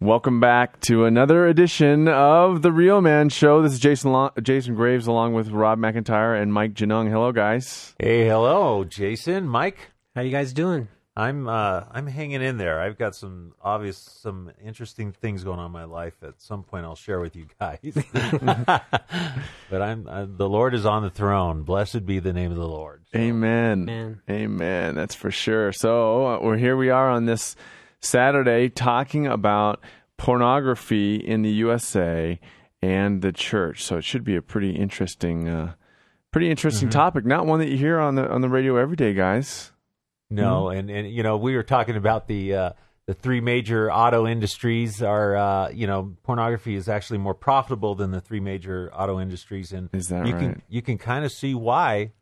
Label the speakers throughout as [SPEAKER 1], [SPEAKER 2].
[SPEAKER 1] Welcome back to another edition of the Real Man Show. This is Jason Lo- Jason Graves along with Rob McIntyre and Mike Genung. Hello, guys.
[SPEAKER 2] Hey, hello, Jason, Mike.
[SPEAKER 3] How you guys doing?
[SPEAKER 2] I'm uh, I'm hanging in there. I've got some obvious, some interesting things going on in my life. At some point, I'll share with you guys. but I'm uh, the Lord is on the throne. Blessed be the name of the Lord.
[SPEAKER 1] So. Amen.
[SPEAKER 3] Amen.
[SPEAKER 1] Amen. That's for sure. So uh, we're here. We are on this Saturday talking about pornography in the USA and the church. So it should be a pretty interesting, uh, pretty interesting mm-hmm. topic. Not one that you hear on the on the radio every day, guys.
[SPEAKER 2] No, mm-hmm. and and you know we were talking about the uh, the three major auto industries are uh, you know pornography is actually more profitable than the three major auto industries, and
[SPEAKER 1] is that
[SPEAKER 2] you
[SPEAKER 1] right?
[SPEAKER 2] can you can kind of see why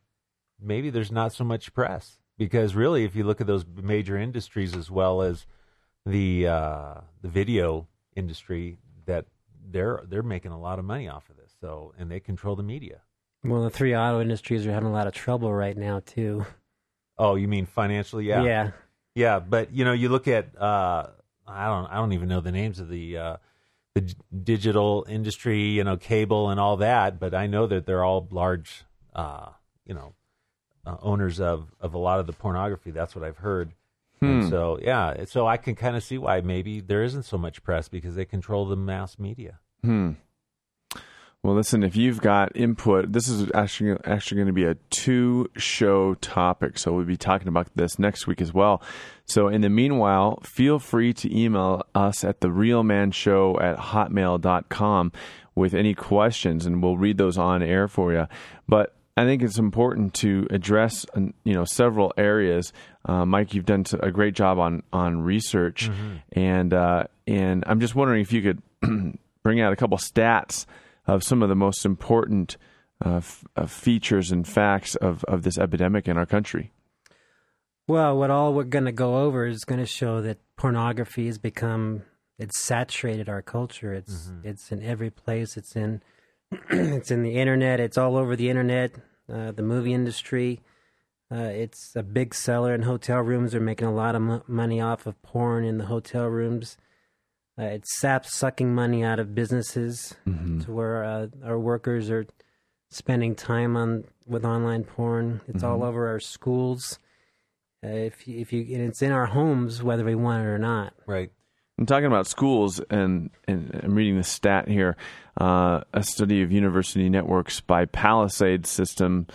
[SPEAKER 2] maybe there's not so much press because really if you look at those major industries as well as the uh, the video industry that they're they're making a lot of money off of this so and they control the media.
[SPEAKER 3] Well, the three auto industries are having a lot of trouble right now too.
[SPEAKER 2] Oh, you mean financially? Yeah.
[SPEAKER 3] Yeah.
[SPEAKER 2] Yeah, but you know, you look at uh, I don't I don't even know the names of the uh, the digital industry, you know, cable and all that, but I know that they're all large, uh, you know, uh, owners of of a lot of the pornography. That's what I've heard. Hmm. So yeah, so I can kind of see why maybe there isn't so much press because they control the mass media.
[SPEAKER 1] Hmm. Well, listen, if you've got input, this is actually actually going to be a two show topic. So we'll be talking about this next week as well. So in the meanwhile, feel free to email us at the Real Man Show at hotmail.com with any questions and we'll read those on air for you. But I think it's important to address, you know, several areas. Uh, Mike, you've done a great job on on research, mm-hmm. and uh, and I'm just wondering if you could bring out a couple stats of some of the most important uh, f- uh, features and facts of, of this epidemic in our country.
[SPEAKER 3] Well, what all we're going to go over is going to show that pornography has become it's saturated our culture. It's mm-hmm. it's in every place. It's in it's in the internet. It's all over the internet. Uh, the movie industry. Uh, it's a big seller in hotel rooms. They're making a lot of m- money off of porn in the hotel rooms. Uh, it's SAP sucking money out of businesses mm-hmm. to where uh, our workers are spending time on with online porn. It's mm-hmm. all over our schools. Uh, if you, if you and it's in our homes whether we want it or not.
[SPEAKER 2] Right.
[SPEAKER 1] I'm talking about schools, and, and I'm reading the stat here. Uh, a study of university networks by Palisade System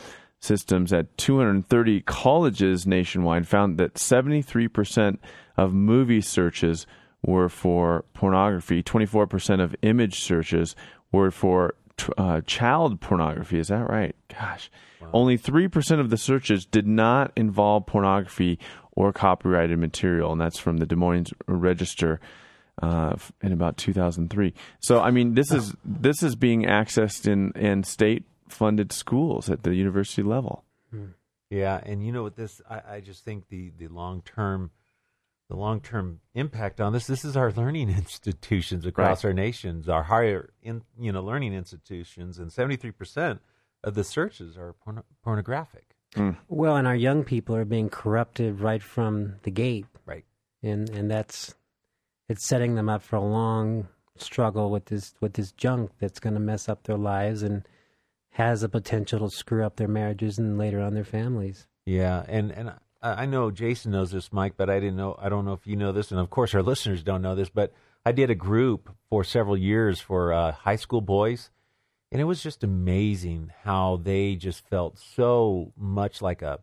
[SPEAKER 1] systems at 230 colleges nationwide found that 73% of movie searches were for pornography. 24% of image searches were for uh, child pornography. Is that right? Gosh. Wow. Only 3% of the searches did not involve pornography or copyrighted material, and that's from the Des Moines Register. Uh, in about 2003. So, I mean, this is this is being accessed in in state funded schools at the university level.
[SPEAKER 2] Hmm. Yeah, and you know what this I, I just think the the long term the long term impact on this. This is our learning institutions across right. our nations, our higher in, you know learning institutions, and seventy three percent of the searches are porn- pornographic.
[SPEAKER 3] Mm. Well, and our young people are being corrupted right from the gate,
[SPEAKER 2] right?
[SPEAKER 3] And and that's it's setting them up for a long struggle with this with this junk that's going to mess up their lives and has the potential to screw up their marriages and later on their families.
[SPEAKER 2] Yeah, and and I know Jason knows this, Mike, but I didn't know. I don't know if you know this, and of course our listeners don't know this. But I did a group for several years for uh, high school boys, and it was just amazing how they just felt so much like a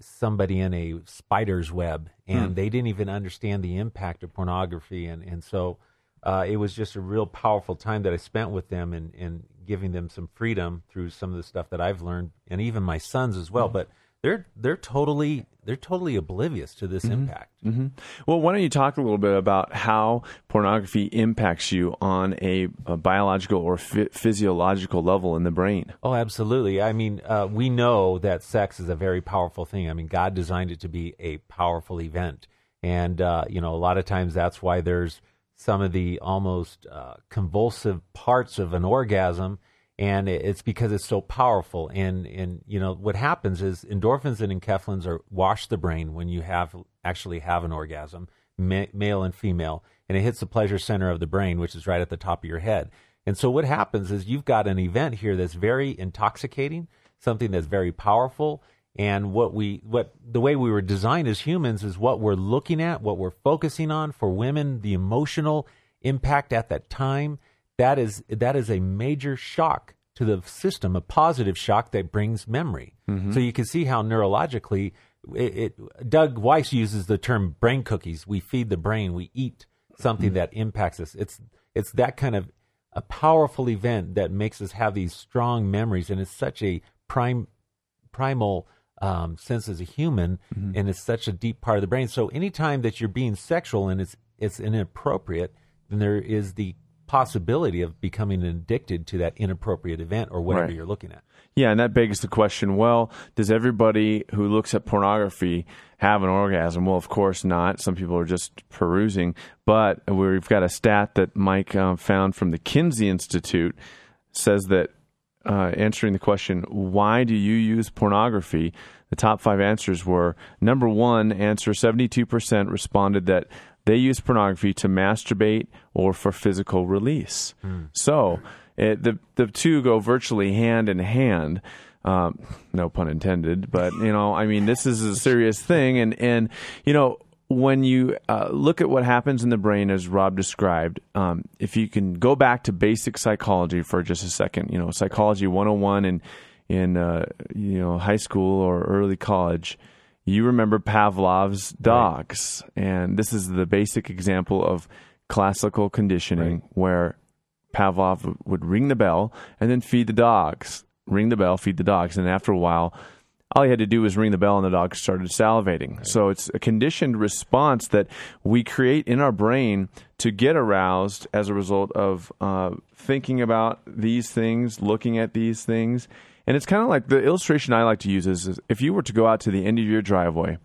[SPEAKER 2] somebody in a spider's web, and hmm. they didn't even understand the impact of pornography, and and so uh, it was just a real powerful time that I spent with them, and and giving them some freedom through some of the stuff that I've learned, and even my sons as well, hmm. but they're they're totally they're totally oblivious to this mm-hmm. impact.
[SPEAKER 1] Mm-hmm. Well, why don't you talk a little bit about how pornography impacts you on a, a biological or physiological level in the brain?
[SPEAKER 2] Oh, absolutely. I mean, uh, we know that sex is a very powerful thing. I mean, God designed it to be a powerful event, and uh, you know, a lot of times that's why there's some of the almost uh, convulsive parts of an orgasm and it's because it's so powerful. And and you know what happens is endorphins and enkephalins are wash the brain when you have actually have an orgasm, ma- male and female, and it hits the pleasure center of the brain, which is right at the top of your head. And so what happens is you've got an event here that's very intoxicating, something that's very powerful. And what we, what the way we were designed as humans is what we're looking at, what we're focusing on for women, the emotional impact at that time. That is, that is a major shock to the system, a positive shock that brings memory. Mm-hmm. So you can see how neurologically it, it, Doug Weiss uses the term brain cookies. We feed the brain. We eat something mm-hmm. that impacts us. It's it's that kind of a powerful event that makes us have these strong memories, and it's such a prime primal um, sense as a human, mm-hmm. and it's such a deep part of the brain. So anytime that you're being sexual and it's it's inappropriate, then there is the possibility of becoming addicted to that inappropriate event or whatever right. you're looking at.
[SPEAKER 1] Yeah, and that begs the question well, does everybody who looks at pornography have an orgasm? Well, of course not. Some people are just perusing. But we've got a stat that Mike uh, found from the Kinsey Institute says that uh, answering the question, why do you use pornography? The top five answers were number one answer 72% responded that they use pornography to masturbate or for physical release. Mm. So it, the the two go virtually hand in hand. Um, no pun intended, but you know, I mean, this is a serious thing, and and you know, when you uh, look at what happens in the brain, as Rob described, um, if you can go back to basic psychology for just a second, you know, psychology 101 in in uh, you know high school or early college, you remember Pavlov's dogs, right. and this is the basic example of classical conditioning right. where Pavlov would ring the bell and then feed the dogs. Ring the bell, feed the dogs, and after a while, all he had to do was ring the bell and the dog started salivating. So it's a conditioned response that we create in our brain to get aroused as a result of uh, thinking about these things, looking at these things. And it's kind of like the illustration I like to use is, is if you were to go out to the end of your driveway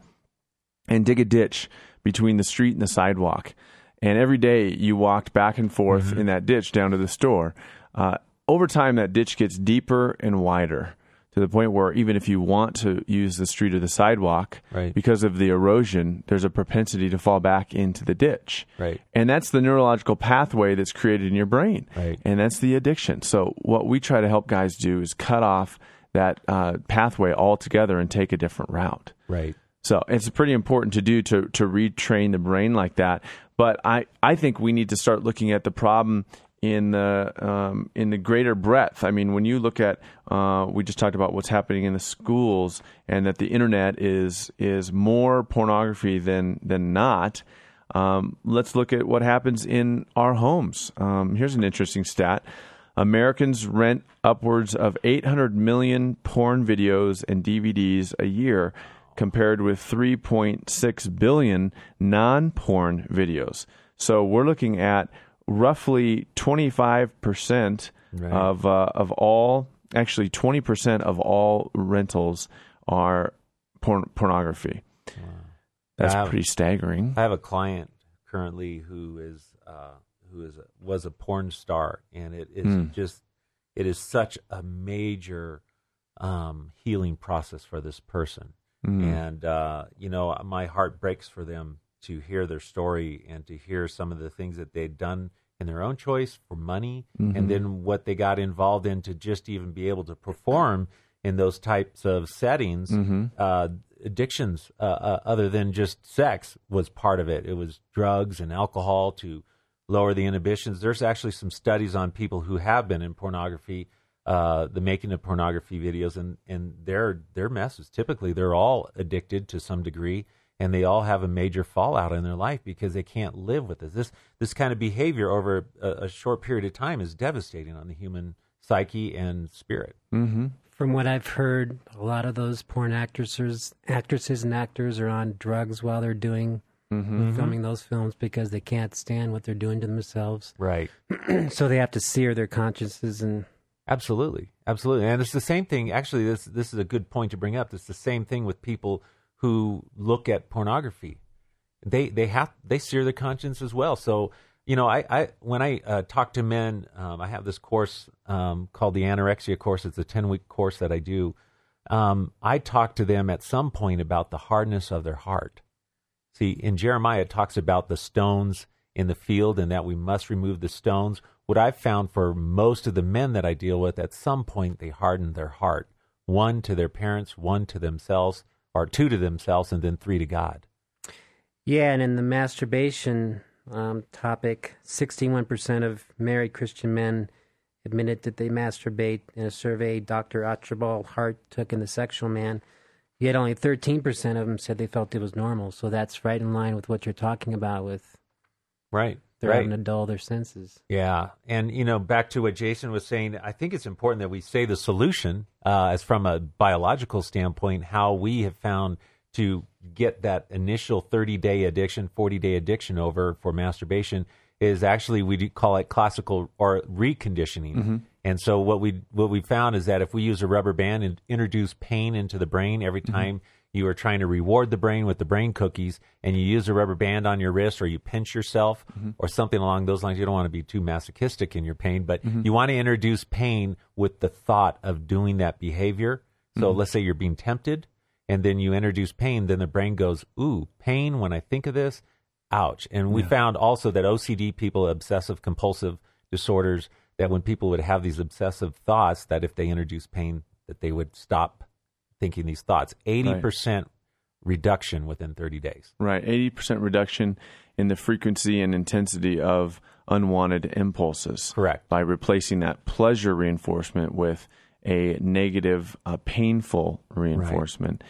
[SPEAKER 1] and dig a ditch between the street and the sidewalk, and every day you walked back and forth mm-hmm. in that ditch down to the store. Uh, over time, that ditch gets deeper and wider to the point where even if you want to use the street or the sidewalk,
[SPEAKER 2] right.
[SPEAKER 1] because of the erosion, there's a propensity to fall back into the ditch.
[SPEAKER 2] Right.
[SPEAKER 1] And that's the neurological pathway that's created in your brain.
[SPEAKER 2] Right.
[SPEAKER 1] And that's the addiction. So what we try to help guys do is cut off that uh, pathway altogether and take a different route.
[SPEAKER 2] Right.
[SPEAKER 1] So it's pretty important to do to to retrain the brain like that. But I, I think we need to start looking at the problem in the um, in the greater breadth. I mean, when you look at uh, we just talked about what's happening in the schools and that the internet is is more pornography than than not. Um, let's look at what happens in our homes. Um, here's an interesting stat. Americans rent upwards of 800 million porn videos and DVDs a year compared with 3.6 billion non porn videos. So we're looking at roughly 25% right. of, uh, of all, actually 20% of all rentals are porn- pornography. Wow. That's have, pretty staggering.
[SPEAKER 2] I have a client currently who is uh, who is a, was a porn star, and it is mm. just it is such a major um, healing process for this person. Mm. And, uh, you know, my heart breaks for them to hear their story and to hear some of the things that they'd done in their own choice for money mm-hmm. and then what they got involved in to just even be able to perform in those types of settings.
[SPEAKER 1] Mm-hmm.
[SPEAKER 2] Uh, addictions, uh, uh, other than just sex, was part of it. It was drugs and alcohol to lower the inhibitions. There's actually some studies on people who have been in pornography uh, the making of pornography videos, and and their their messes typically they're all addicted to some degree, and they all have a major fallout in their life because they can't live with this. This this kind of behavior over a, a short period of time is devastating on the human psyche and spirit.
[SPEAKER 1] Mm-hmm.
[SPEAKER 3] From what I've heard, a lot of those porn actresses, actresses and actors are on drugs while they're doing Mm-hmm. filming those films because they can't stand what they're doing to themselves.
[SPEAKER 2] Right.
[SPEAKER 3] so they have to sear their consciences and
[SPEAKER 2] Absolutely, absolutely, and it's the same thing. Actually, this this is a good point to bring up. It's the same thing with people who look at pornography. They they have they sear their conscience as well. So you know, I, I when I uh, talk to men, um, I have this course um, called the anorexia course. It's a ten week course that I do. Um, I talk to them at some point about the hardness of their heart. See, in Jeremiah, it talks about the stones in the field and that we must remove the stones. What I've found for most of the men that I deal with, at some point they harden their heart, one to their parents, one to themselves, or two to themselves, and then three to God.
[SPEAKER 3] Yeah, and in the masturbation um, topic, 61% of married Christian men admitted that they masturbate in a survey Dr. Archibald Hart took in The Sexual Man. Yet only 13% of them said they felt it was normal. So that's right in line with what you're talking about with
[SPEAKER 2] Right.
[SPEAKER 3] they're
[SPEAKER 2] right.
[SPEAKER 3] having to dull their senses.
[SPEAKER 2] Yeah, and you know, back to what Jason was saying, I think it's important that we say the solution, uh, as from a biological standpoint, how we have found to get that initial 30 day addiction, 40 day addiction over for masturbation is actually we do call it classical or reconditioning. And so what we what we found is that if we use a rubber band and introduce pain into the brain every time you are trying to reward the brain with the brain cookies and you use a rubber band on your wrist or you pinch yourself mm-hmm. or something along those lines. You don't want to be too masochistic in your pain but mm-hmm. you want to introduce pain with the thought of doing that behavior. So mm-hmm. let's say you're being tempted and then you introduce pain then the brain goes ooh pain when i think of this? Ouch. And we found also that ocd people obsessive compulsive disorders that when people would have these obsessive thoughts that if they introduce pain that they would stop thinking these thoughts 80% reduction within 30 days
[SPEAKER 1] Right, eighty percent reduction in the frequency and intensity of unwanted impulses.
[SPEAKER 2] Correct.
[SPEAKER 1] By replacing that pleasure reinforcement with a negative, uh, painful reinforcement.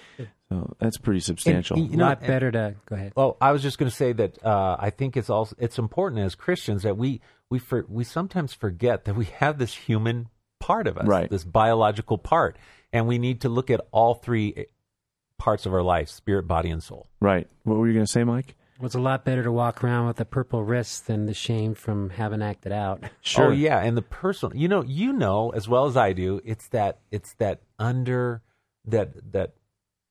[SPEAKER 1] So that's pretty substantial.
[SPEAKER 2] And,
[SPEAKER 3] You know, lot better to go ahead.
[SPEAKER 2] Well, I was just going to say that uh, I think it's also it's important as Christians that we we for, we sometimes forget that we have this human part of us,
[SPEAKER 1] Right.
[SPEAKER 2] this biological part, and we need to look at all three eh, parts of our life: spirit, body, and soul.
[SPEAKER 1] right. What were you going to say, Mike?
[SPEAKER 3] Well, it's a lot better to walk around with a purple wrist than the shame from having acted out.
[SPEAKER 1] Sure.
[SPEAKER 2] Oh yeah, and the personal, you know, you know as well as I do, it's that it's that under that that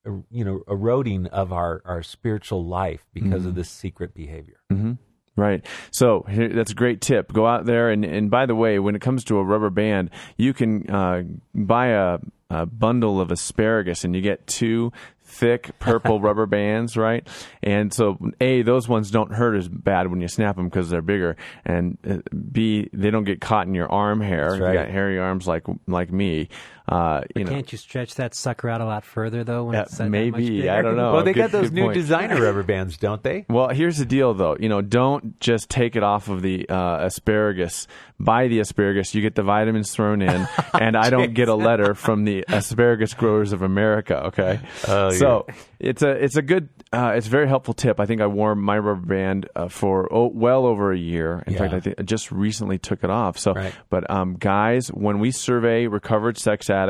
[SPEAKER 2] uh, you know eroding of our our spiritual life because of this secret behavior.
[SPEAKER 1] hmm Right. So here, that's a great tip. Go out there and, and by the way, when it comes to a rubber band, you can uh, buy a, a bundle of asparagus and you get two thick purple rubber bands, right? And so A, those ones don't hurt as bad when you snap them because they're bigger, and uh, B, they don't get caught in your arm hair. If
[SPEAKER 2] right.
[SPEAKER 1] You got hairy arms like like me. Uh, you know,
[SPEAKER 3] Can't you stretch that sucker out a lot further though? When
[SPEAKER 1] Yeah,
[SPEAKER 3] it's that much
[SPEAKER 1] maybe. I don't know.
[SPEAKER 2] well, they
[SPEAKER 1] good-
[SPEAKER 2] got those new
[SPEAKER 1] point.
[SPEAKER 2] designer rubber bands, don't they?
[SPEAKER 1] Well, here's the deal, though. You know, don't just take it off of the uh, asparagus. Buy the asparagus. You get the vitamins thrown in, and I don't get a letter from the asparagus growers of America. Okay,
[SPEAKER 2] Oh,
[SPEAKER 1] so it's a it's a good uh, it's a very helpful tip. I think I wore my rubber band uh, for oh, well over a year. In fact, I think I just recently took it off. So,
[SPEAKER 2] Right.
[SPEAKER 1] but um, guys, when we survey recovered sex addicts.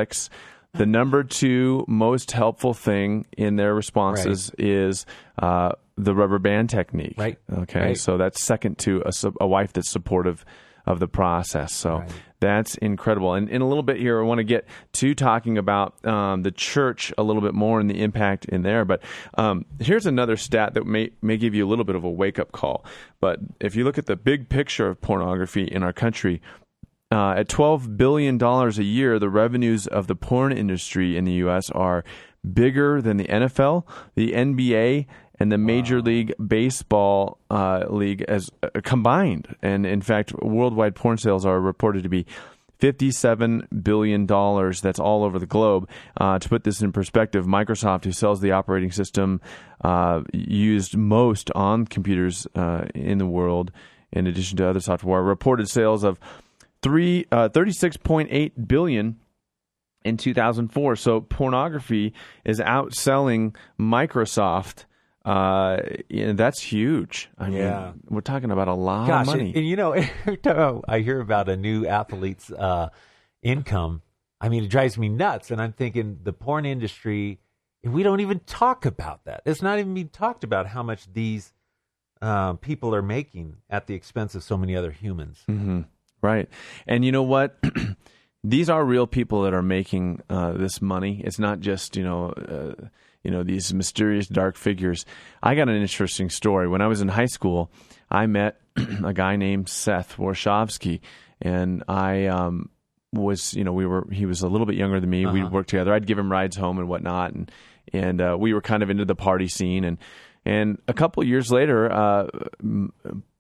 [SPEAKER 1] The number two most helpful thing in their responses is uh, the rubber band technique.
[SPEAKER 2] Right.
[SPEAKER 1] Okay.
[SPEAKER 2] Right.
[SPEAKER 1] So that's second to a, a wife that's supportive of the process. So
[SPEAKER 2] Right.
[SPEAKER 1] that's incredible. And in a little bit here, I want to get to talking about um, the church a little bit more and the impact in there. But um, here's another stat that may may give you a little bit of a wake up call. But if you look at the big picture of pornography in our country, uh, at $12 billion a year, the revenues of the porn industry in the U.S. are bigger than the NFL, the NBA, and the Major League Baseball uh, league as uh, combined. And in fact, worldwide porn sales are reported to be $57 billion. That's all over the globe. Uh, to put this in perspective, Microsoft, who sells the operating system uh, used most on computers uh, in the world, in addition to other software, reported sales of three uh, 36.8 billion in 2004. So pornography is outselling Microsoft. Uh, that's huge. I
[SPEAKER 2] Yeah.
[SPEAKER 1] mean, we're talking about a lot
[SPEAKER 2] Gosh,
[SPEAKER 1] of money.
[SPEAKER 2] and, and you know, every time I hear about a new athlete's uh, income, I mean, it drives me nuts. And I'm thinking the porn industry, we don't even talk about that. It's not even being talked about how much these uh, people are making at the expense of so many other humans.
[SPEAKER 1] hmm Right. And you know what? These are real people that are making uh, this money. It's not just you know, uh, you know these mysterious dark figures. I got an interesting story. When I was in high school, I met a guy named Seth Warshavsky, and I um, was you know we were he was a little bit younger than me. We
[SPEAKER 2] Uh-huh.
[SPEAKER 1] worked together. I'd give him rides home and whatnot, and and uh, we were kind of into the party scene and. And a couple years later, uh,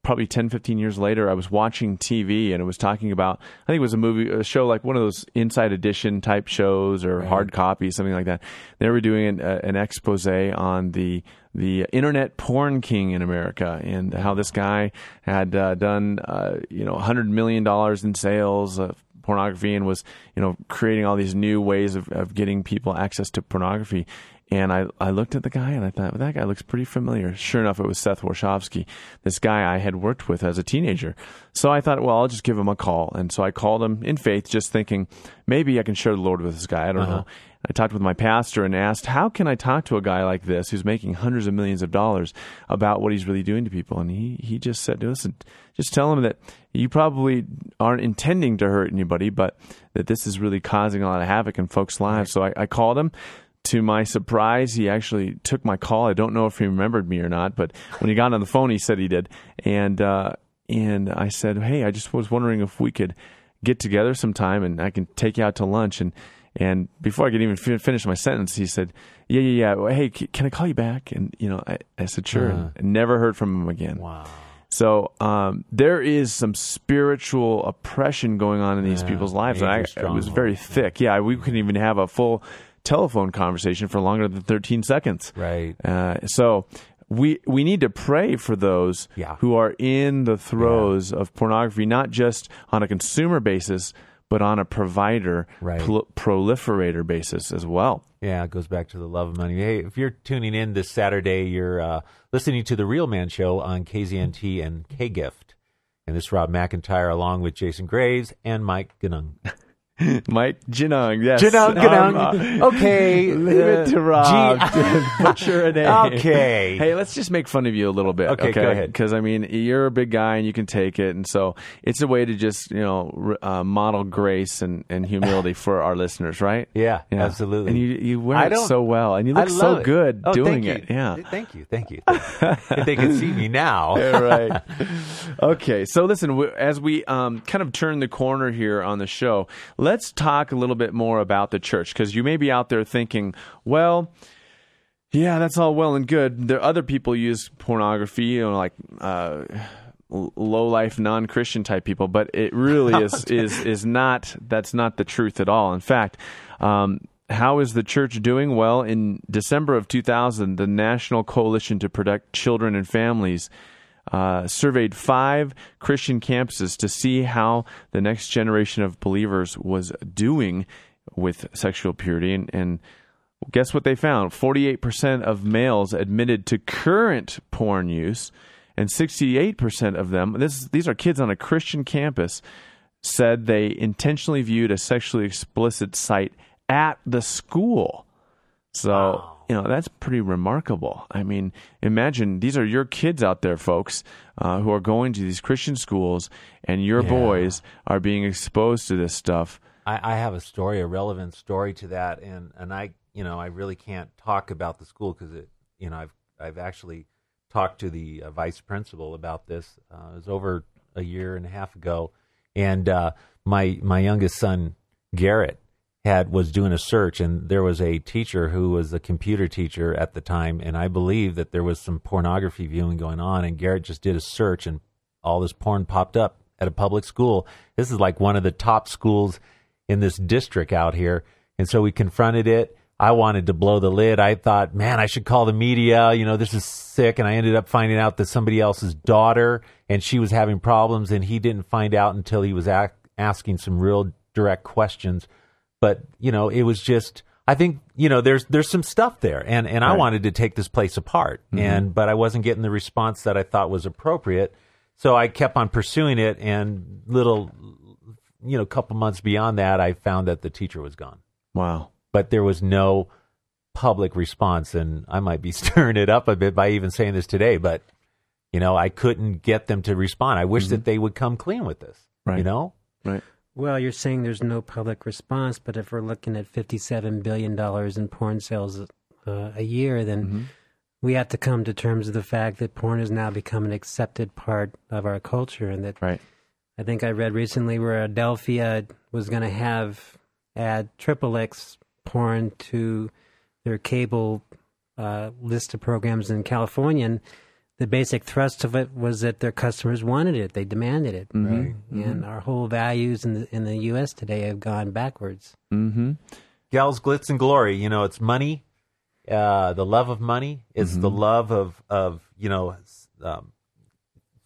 [SPEAKER 1] probably 10, 15 years later, I was watching TV and it was talking about, I think it was a movie, a show like one of those Inside Edition type shows or hard copy, something like that. They were doing an, uh, an expose on the the internet porn king in America and how this guy had uh, done, uh, you know, $100 million in sales of pornography and was, you know, creating all these new ways of, of getting people access to pornography. And I, I looked at the guy and I thought, well, that guy looks pretty familiar. Sure enough, it was Seth Warshavsky, this guy I had worked with as a teenager. So I thought, well, I'll just give him a call. And so I called him in faith, just thinking maybe I can share the Lord with this guy. I don't uh-huh. know. I talked with my pastor and asked, how can I talk to a guy like this who's making hundreds of millions of dollars about what he's really doing to people? And he, he just said, listen, just tell him that you probably aren't intending to hurt anybody, but that this is really causing a lot of havoc in folks' lives. So I, I called him to my surprise, he actually took my call. I don't know if he remembered me or not, but when he got on the phone, he said he did. And uh, and I said, "Hey, I just was wondering if we could get together sometime, and I can take you out to lunch." And and before I could even finish my sentence, he said, "Yeah, yeah, yeah. Well, hey, can I call you back?" And you know, I, I said, "Sure." Uh-huh. And never heard from him again.
[SPEAKER 2] Wow.
[SPEAKER 1] So um, there is some spiritual oppression going on in these yeah, people's lives, and I, it was very thick. Yeah, we couldn't even have a full telephone conversation for longer than 13 seconds.
[SPEAKER 2] Right.
[SPEAKER 1] Uh, so we we need to pray for those
[SPEAKER 2] yeah.
[SPEAKER 1] who are in the throes yeah. of pornography, not just on a consumer basis, but on a provider
[SPEAKER 2] right.
[SPEAKER 1] pl- proliferator basis as well.
[SPEAKER 2] Yeah, it goes back to the love of money. Hey, if you're tuning in this Saturday, you're uh, listening to the Real Man Show on KZNT and KGift, And this is Rob McIntyre along with Jason Graves and Mike Genung.
[SPEAKER 1] Mike Genung, yes.
[SPEAKER 2] Genung, Genung. Um, uh, okay.
[SPEAKER 1] Leave it to Rob G- to butcher a name.
[SPEAKER 2] Okay.
[SPEAKER 1] Hey, let's just make fun of you a little bit.
[SPEAKER 2] Okay,
[SPEAKER 1] okay?
[SPEAKER 2] go ahead.
[SPEAKER 1] Because, I mean, you're a big guy and you can take it. And so it's a way to just, you know, uh, model grace and, and humility for our listeners, right?
[SPEAKER 2] Yeah, yeah, absolutely.
[SPEAKER 1] And you, you wear it so well. And you look so
[SPEAKER 2] it.
[SPEAKER 1] good
[SPEAKER 2] oh,
[SPEAKER 1] doing
[SPEAKER 2] it.
[SPEAKER 1] Yeah.
[SPEAKER 2] Thank you. Thank you. if they can see me now.
[SPEAKER 1] yeah, right. Okay. So listen, as we um, kind of turn the corner here on the show, let's talk a little bit more about the church because you may be out there thinking, well, yeah, that's all well and good. There are other people use pornography, you know, like uh, low life non Christian type people, but it really is is is not. That's not the truth at all. In fact. Um, how is the church doing? Well, in December of 2000, the National Coalition to Protect Children and Families uh, surveyed five Christian campuses to see how the next generation of believers was doing with sexual purity. And, and guess what they found? 48% of males admitted to current porn use, and 68% of them, this, these are kids on a Christian campus, said they intentionally viewed a sexually explicit site at the school. So. Wow you know that's pretty remarkable. I mean, imagine these are your kids out there, folks, uh, who are going to these Christian schools, and your yeah. boys are being exposed to this stuff.
[SPEAKER 2] I, I, have a story, a relevant story to that, and and I, you know, I really can't talk about the school because it, you know, I've I've actually talked to the uh, vice principal about this. Uh, it was over a year and a half ago, and uh, my my youngest son Garrett had was doing a search and there was a teacher who was a computer teacher at the time and I believe that there was some pornography viewing going on and Garrett just did a search and all this porn popped up at a public school. This is like one of the top schools in this district out here. And so we confronted it. I wanted to blow the lid. I thought, man, I should call the media. You know, this is sick. And I ended up finding out that somebody else's daughter and she was having problems and he didn't find out until he was asking some real direct questions but you know, it was just. I think you know there's there's some stuff there, and and right. I wanted to take this place apart, mm-hmm. and but I wasn't getting the response that I thought was appropriate, so I kept on pursuing it, and little, you know, couple months beyond that, I found that the teacher was gone.
[SPEAKER 1] Wow!
[SPEAKER 2] But there was no public response, and I might be stirring it up a bit by even saying this today, but you know, I couldn't get them to respond. I wish mm-hmm. that they would come clean with this.
[SPEAKER 1] Right.
[SPEAKER 2] You know.
[SPEAKER 1] Right.
[SPEAKER 3] Well, you're saying there's no public response, but if we're looking at $57 billion in porn sales uh, a year, then mm-hmm. we have to come to terms with the fact that porn has now become an accepted part of our culture. And that
[SPEAKER 1] right.
[SPEAKER 3] I think I read recently where Adelphia was going to have add triple X porn to their cable uh, list of programs in California. And the basic thrust of it was that their customers wanted it; they demanded it.
[SPEAKER 2] Right.
[SPEAKER 3] And our whole values in the in the U.S. today have gone backwards.
[SPEAKER 1] Mm-hmm.
[SPEAKER 2] Gals, glitz, and glory. You know, it's money. Uh, the love of money. It's the love of of you know um,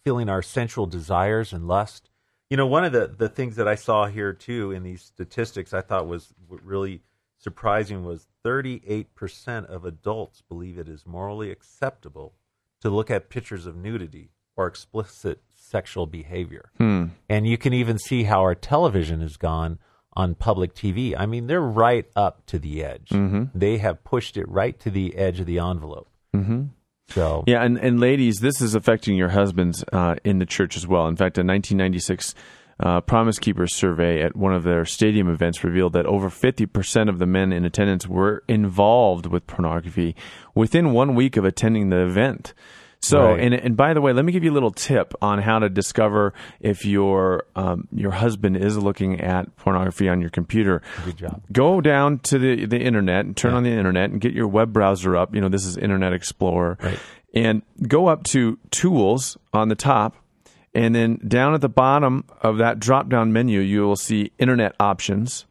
[SPEAKER 2] feeling our sensual desires and lust. You know, one of the the things that I saw here too in these statistics I thought was really surprising was 38% of adults believe it is morally acceptable to look at pictures of nudity or explicit sexual behavior. And you can even see how our television has gone on public TV. I mean, they're right up to the edge. They have pushed it right to the edge of the envelope. Mm-hmm. So,
[SPEAKER 1] Yeah, and, and ladies, this is affecting your husbands uh, in the church as well. In fact, a 1996 uh, Promise Keepers survey at one of their stadium events revealed that over 50% of the men in attendance were involved with pornography within one week of attending the event. So,
[SPEAKER 2] Right.
[SPEAKER 1] and and by the way, let me give you a little tip on how to discover if your um, your husband is looking at pornography on your computer.
[SPEAKER 2] Good job.
[SPEAKER 1] Go down to the the internet and turn on the internet and get your web browser up. You know, this is Internet Explorer,
[SPEAKER 2] Right.
[SPEAKER 1] and go up to Tools on the top, and then down at the bottom of that drop down menu, you will see Internet Options.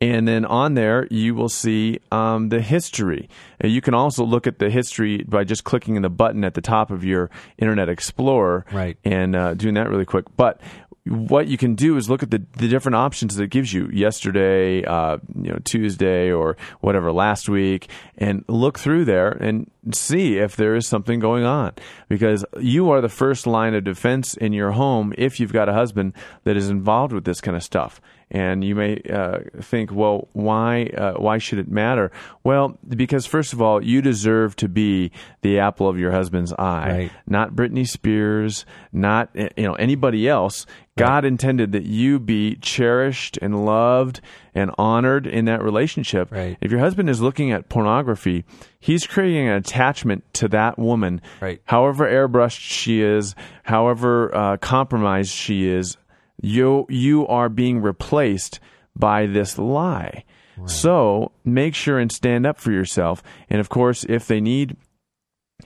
[SPEAKER 1] And then on there, you will see um, the history. You can also look at the history by just clicking the button at the top of your Internet Explorer
[SPEAKER 2] Right.
[SPEAKER 1] and uh, doing that really quick. But what you can do is look at the, the different options that it gives you yesterday, uh, you know, Tuesday or whatever last week, and look through there and see if there is something going on. Because you are the first line of defense in your home if you've got a husband that is involved with this kind of stuff. And you may uh, think, well, why uh, why should it matter? Well, because first of all, you deserve to be the apple of your husband's eye
[SPEAKER 2] Right.
[SPEAKER 1] not Britney Spears, not eh, you know anybody else. God intended that you be cherished and loved and honored in that relationship.
[SPEAKER 2] Right.
[SPEAKER 1] If your husband is looking at pornography, he's creating an attachment to that woman.
[SPEAKER 2] Right.
[SPEAKER 1] However airbrushed she is, however uh, compromised she is, you you are being replaced by this lie. So make sure and stand up for yourself. And of course, if they need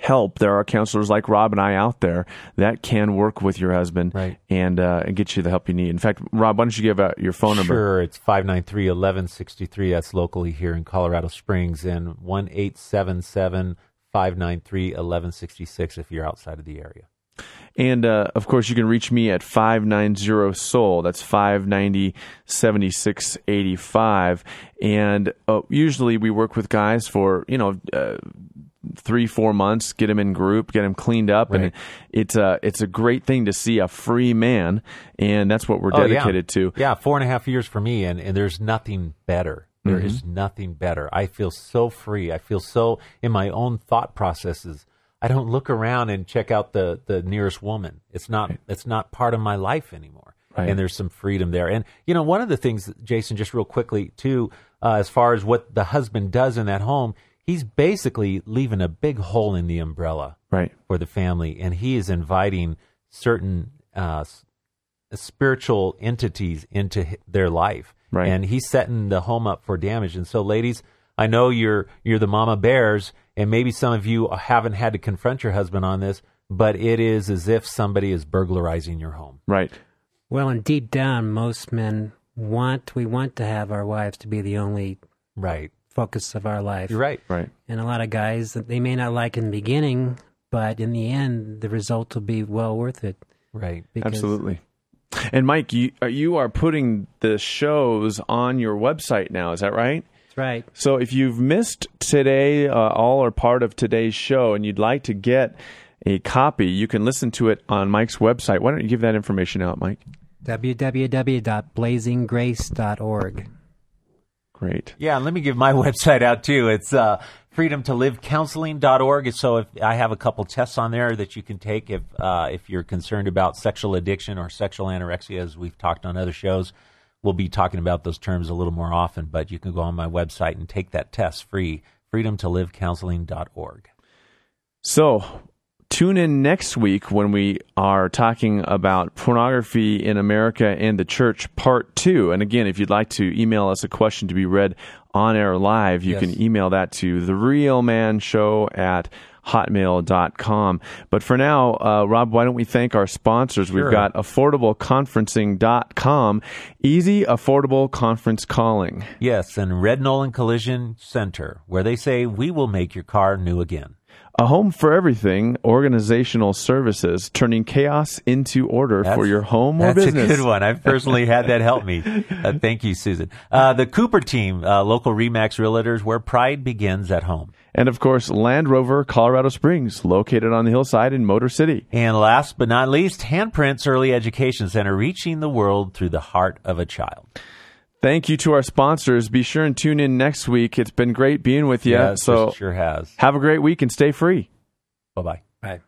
[SPEAKER 1] help, there are counselors like Rob and I out there that can work with your husband
[SPEAKER 2] Right.
[SPEAKER 1] and uh, and get you the help you need. In fact, Rob, why don't you give out your phone number?
[SPEAKER 2] Sure, it's 593 1163. That's locally here in Colorado Springs, and 1 877 593 1166 if you're outside of the area.
[SPEAKER 1] And uh, of course, you can reach me at 590 Soul. That's 590 7685. And uh, usually we work with guys for, you know, uh, three, four months, get them in group, get them cleaned up.
[SPEAKER 2] Right.
[SPEAKER 1] And it's a, it's a great thing to see a free man. And that's what we're
[SPEAKER 2] Oh, yeah.
[SPEAKER 1] dedicated to.
[SPEAKER 2] Yeah, four and a half years for me, and, and there's nothing better. There is nothing better. I feel so free. I feel so in my own thought processes. I don't look around and check out the, the nearest woman. It's not it's not part of my life anymore.
[SPEAKER 1] Right.
[SPEAKER 2] And there's some freedom there. And you know, one of the things, Jason, just real quickly too, uh, as far as what the husband does in that home, he's basically leaving a big hole in the umbrella
[SPEAKER 1] Right.
[SPEAKER 2] for the family, and he is inviting certain uh, spiritual entities into their life,
[SPEAKER 1] Right.
[SPEAKER 2] and he's setting the home up for damage. And so, ladies, I know you're you're the mama bears, and maybe some of you haven't had to confront your husband on this, but it is as if somebody is burglarizing your home.
[SPEAKER 1] Right.
[SPEAKER 3] Well, and deep down, most men want we want to have our wives to be the only
[SPEAKER 2] Right.
[SPEAKER 3] focus of our life.
[SPEAKER 2] You're right.
[SPEAKER 1] Right.
[SPEAKER 3] And a lot of guys that they may not like in the beginning, but in the end, the result will be well worth it.
[SPEAKER 2] Right.
[SPEAKER 3] Because
[SPEAKER 1] Absolutely. And Mike, you, uh, you are putting the shows on your website now. Is that right?
[SPEAKER 3] That's right.
[SPEAKER 1] So if you've missed today, uh, all or part of today's show, and you'd like to get a copy, you can listen to it on Mike's website. Why don't you give that information out, Mike?
[SPEAKER 3] www.blazinggrace.org.
[SPEAKER 1] Great.
[SPEAKER 2] Yeah, and let me give my website out too. It's uh, freedomtolivecounseling.org. So if I have a couple tests on there that you can take if uh, if you're concerned about sexual addiction or sexual anorexia, as we've talked on other shows. We'll be talking about those terms a little more often, but you can go on my website and take that test free. freedomtolivecounseling.org.
[SPEAKER 1] So tune in next week when we are talking about pornography in America and the church, part two. And again, if you'd like to email us a question to be read on air live, you
[SPEAKER 2] Yes.
[SPEAKER 1] can email that to the real man show at hotmail.com. But for now, uh, Rob, why don't we thank our sponsors?
[SPEAKER 2] Sure.
[SPEAKER 1] We've got affordableconferencing.com, easy, affordable conference calling.
[SPEAKER 2] Yes, and Red Nolan Collision Center, where they say we will make your car new again.
[SPEAKER 1] A home for everything, organizational services, turning chaos into order
[SPEAKER 2] That's-
[SPEAKER 1] for your home or
[SPEAKER 2] That's
[SPEAKER 1] business.
[SPEAKER 2] a good one. I've personally had that help me. Uh, thank you, Susan. Uh, the Cooper team, uh, local Remax realtors, where pride begins at home.
[SPEAKER 1] And of course, Land Rover Colorado Springs, located on the hillside in Motor City.
[SPEAKER 2] And last but not least, Handprints Early Education Center, reaching the world through the heart of a child.
[SPEAKER 1] Thank you to our sponsors. Be sure and tune in next week. It's been great being with you.
[SPEAKER 2] Yes,
[SPEAKER 1] so
[SPEAKER 2] it sure has.
[SPEAKER 1] have a great week and stay free.
[SPEAKER 2] Bye bye.
[SPEAKER 3] Right.